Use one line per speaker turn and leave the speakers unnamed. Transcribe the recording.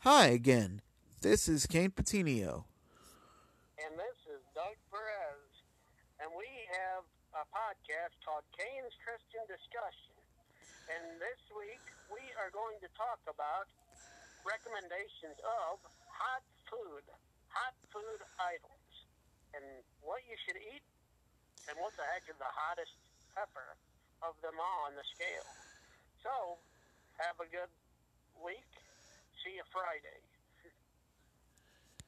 Hi again. This is Kane Patinio.
And this is Doug Perez. And we have a podcast called Kane's Christian Discussion. And this week we are going to talk about recommendations of hot food, hot food items, and what you should eat, and what the heck is the hottest pepper of them all on the scale. So, have a good week. Friday.